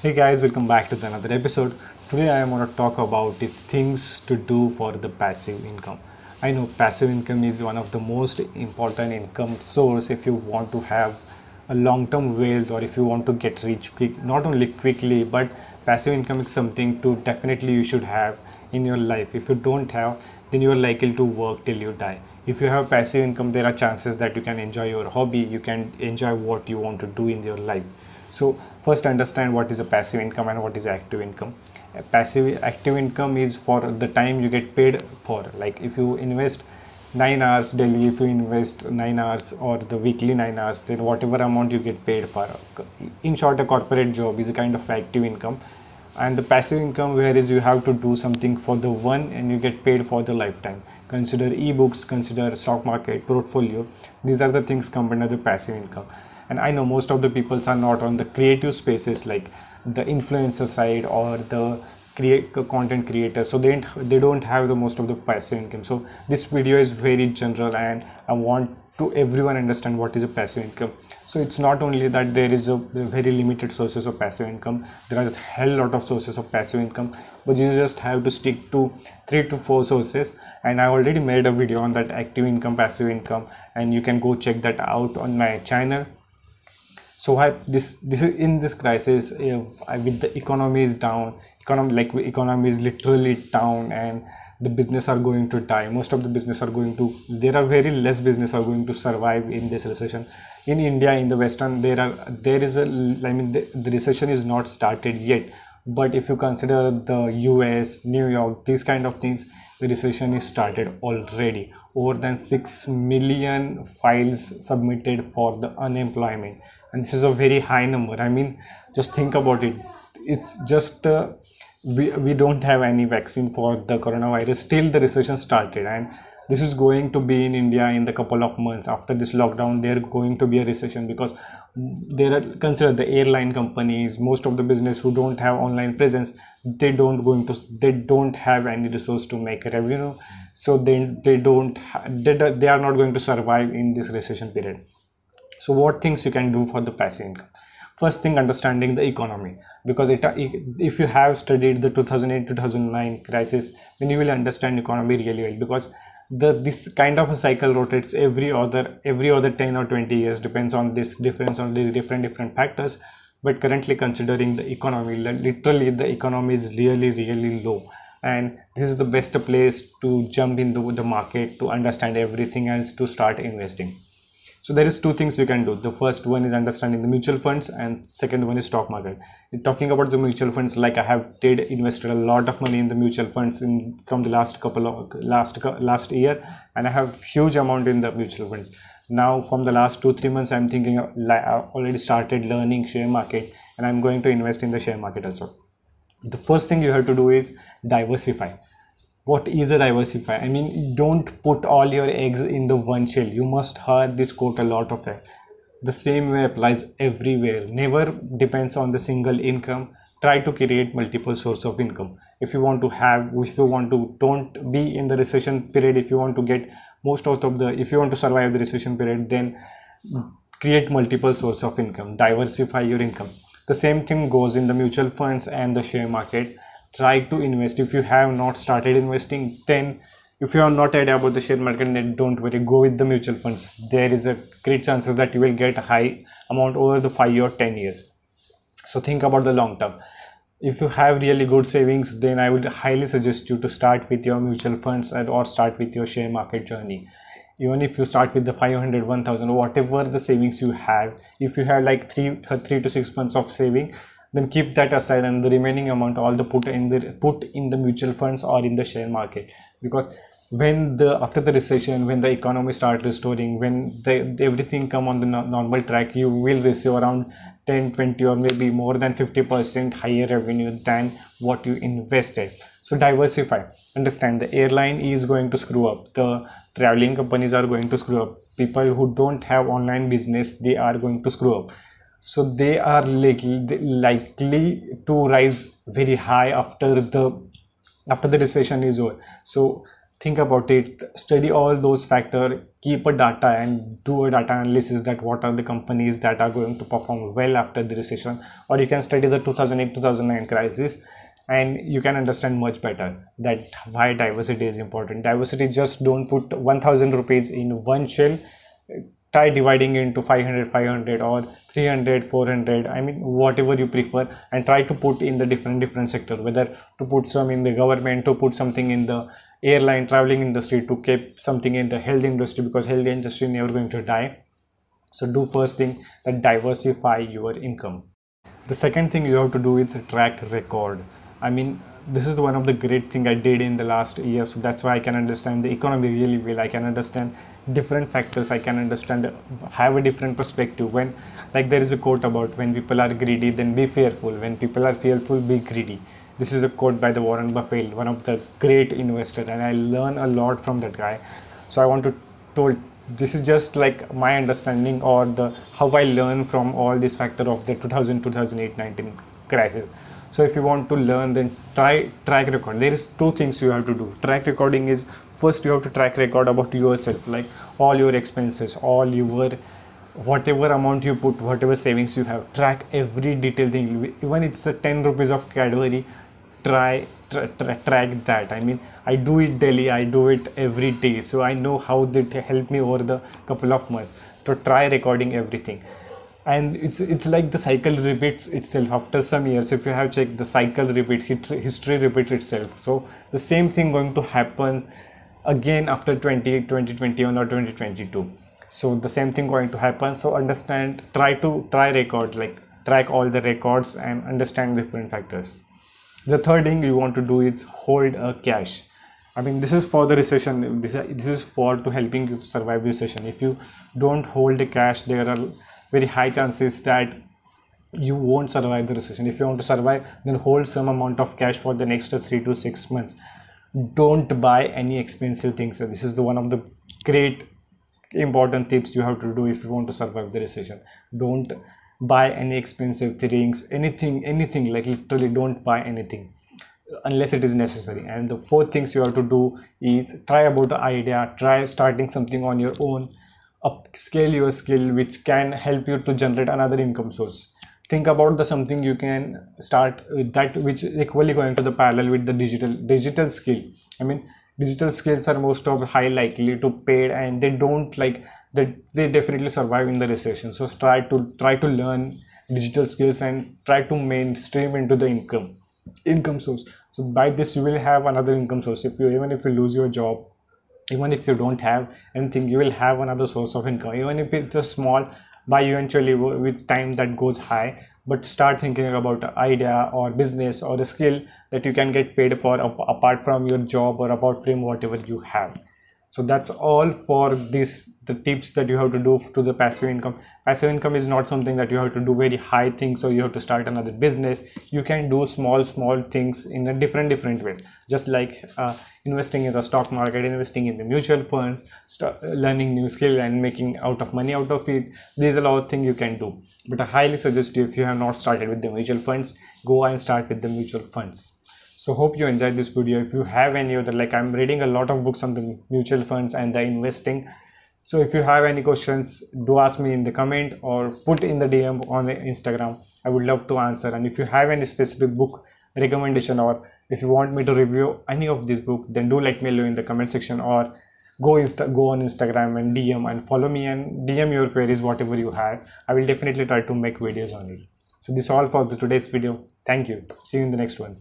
Hey guys, welcome back to another episode. Today I am going to talk about is things to do for the passive income. I know passive income is one of the most important income source if you want to have a long-term wealth or if you want to get rich quick, not only quickly but passive income is something to definitely you should have in your life. If you don't have, then you are likely to work till you die. If you have passive income, there are chances that you can enjoy your hobby, you can enjoy what you want to do in your life so first understand what is a passive income and what is active income. A passive active income is for the time you get paid for. Like if you invest 9 hours daily if you invest 9 hours or the weekly 9 hours then whatever amount you get paid for. In short a corporate job is a kind of active income. And the passive income whereas you have to do something for the one and you get paid for the lifetime. Consider ebooks consider stock market portfolio. These are the things come under the passive income and i know most of the peoples are not on the creative spaces like the influencer side or the create content creators. So they they don't have the most of the passive income. So this video is very general and i want to everyone understand what is a passive income. So it's not only that there is a very limited sources of passive income. There are a hell lot of sources of passive income but you just have to stick to three to four sources. And i already made a video on that active income passive income and you can go check that out on my channel so why this this is in this crisis if with the economy is down economy like economy is literally down and the business are going to die. Most of the business are going to there are very less business are going to survive in this recession. In india in the western there are there is a i mean the, the recession is not started yet. But if you consider the us new york these kind of things the recession is started already. Over than 6 million files submitted for the unemployment and this is a very high number. I mean just think about it. It's just uh, we, we don't have any vaccine for the coronavirus till the recession started. And this is going to be in india in the couple of months. After this lockdown there going to be a recession because there are consider the airline companies most of the business who don't have online presence they don't going to they don't have any resource to make revenue so they they don't they, they are not going to survive in this recession period so what things you can do for the passive income? First thing understanding the economy. Because it, if you have studied the 2008-2009 crisis then you will understand economy really well. Because the this kind of a cycle rotates every other every other 10 or 20 years depends on this difference on the different different factors. But currently considering the economy literally the economy is really really low. And this is the best place to jump into the market to understand everything else to start investing so there is two things you can do. The first one is understanding the mutual funds and second one is stock market. Talking about the mutual funds like i have did invested a lot of money in the mutual funds in from the last couple of last last year and i have huge amount in the mutual funds. Now from the last two three months i'm thinking i already started learning share market and i'm going to invest in the share market also. The first thing you have to do is diversify what is a diversify i mean don't put all your eggs in the one shell. You must heard this quote a lot of it. The same way applies everywhere. Never depends on the single income. Try to create multiple source of income. If you want to have if you want to don't be in the recession period if you want to get most out of the if you want to survive the recession period then create multiple source of income. Diversify your income. The same thing goes in the mutual funds and the share market try to invest. If you have not started investing then if you are not idea about the share market then don't worry. Go with the mutual funds. There is a great chances that you will get a high amount over the 5 or 10 years. So think about the long term. If you have really good savings then i would highly suggest you to start with your mutual funds and or start with your share market journey. Even if you start with the 500 1000 whatever the savings you have if you have like 3 3 to 6 months of saving then keep that aside and the remaining amount all the put in the put in the mutual funds or in the share market. Because when the after the recession when the economy start restoring when the, everything come on the no, normal track you will receive around 10 20 or maybe more than 50 percent higher revenue than what you invested. So diversify. Understand the airline is going to screw up. The traveling companies are going to screw up. People who don't have online business they are going to screw up so they are likely, to rise very high after the after the recession is over. So think about it. Study all those factors keep a data and do a data analysis that what are the companies that are going to perform well after the recession. Or you can study the 2008-2009 crisis and you can understand much better that why diversity is important. Diversity just don't put 1000 rupees in one shell try dividing it into 500 500 or 300 400 i mean whatever you prefer and try to put in the different different sector whether to put some in the government to put something in the airline traveling industry to keep something in the health industry because health industry never going to die. So do first thing that diversify your income. The second thing you have to do is track record. I mean this is one of the great thing i did in the last year. So that's why i can understand the economy really well. I can understand different factors i can understand have a different perspective when like there is a quote about when people are greedy then be fearful when people are fearful be greedy this is a quote by the Warren Buffett, one of the great investor, and I learn a lot from that guy. So I want to told this is just like my understanding or the how I learn from all this factor of the 2000 2008 19 crisis. So if you want to learn, then try track record. There is two things you have to do. Track recording is first you have to track record about yourself, like all your expenses, all your whatever amount you put whatever savings you have track every detail thing even it's a 10 rupees of cadbury try tra tra track that i mean i do it daily i do it every day so i know how that helped me over the couple of months to try recording everything and it's it's like the cycle repeats itself after some years. If you have checked the cycle repeats history repeats itself. So the same thing going to happen again after 20 2021 or 2022 so the same thing going to happen. So understand try to try record like track all the records and understand different factors. The third thing you want to do is hold a cash i mean this is for the recession. This, this is for to helping you survive the recession. If you don't hold the cash there are very high chances that you won't survive the recession. If you want to survive then hold some amount of cash for the next three to six months. Don't buy any expensive things. This is the one of the great important tips you have to do if you want to survive the recession. Don't buy any expensive things anything anything. Like literally don't buy anything unless it is necessary. And the four things you have to do is try about the idea try starting something on your own upscale your skill which can help you to generate another income source. Think about the something you can start with that which equally going to the parallel with the digital digital skill. I mean digital skills are most of high likely to paid and they don't like that they definitely survive in the recession. So try to try to learn digital skills and try to mainstream into the income income source. So by this you will have another income source if you even if you lose your job even if you don't have anything you will have another source of income. Even if it's just small by eventually with time that goes high but start thinking about idea or business or a skill that you can get paid for apart from your job or apart from whatever you have so that's all for this the tips that you have to do to the passive income. Passive income is not something that you have to do very high things or you have to start another business. You can do small small things in a different different way. Just like uh, investing in the stock market investing in the mutual funds learning new skill and making out of money out of it. There's a lot of things you can do. But i highly suggest you if you have not started with the mutual funds go and start with the mutual funds so hope you enjoyed this video. If you have any other like i'm reading a lot of books on the mutual funds and the investing. So if you have any questions do ask me in the comment or put in the dm on the instagram. I would love to answer. And if you have any specific book recommendation or if you want me to review any of this book then do let me know in the comment section or go insta go on instagram and dm and follow me and dm your queries whatever you have. I will definitely try to make videos on it. So this is all for today's video. Thank you. See you in the next one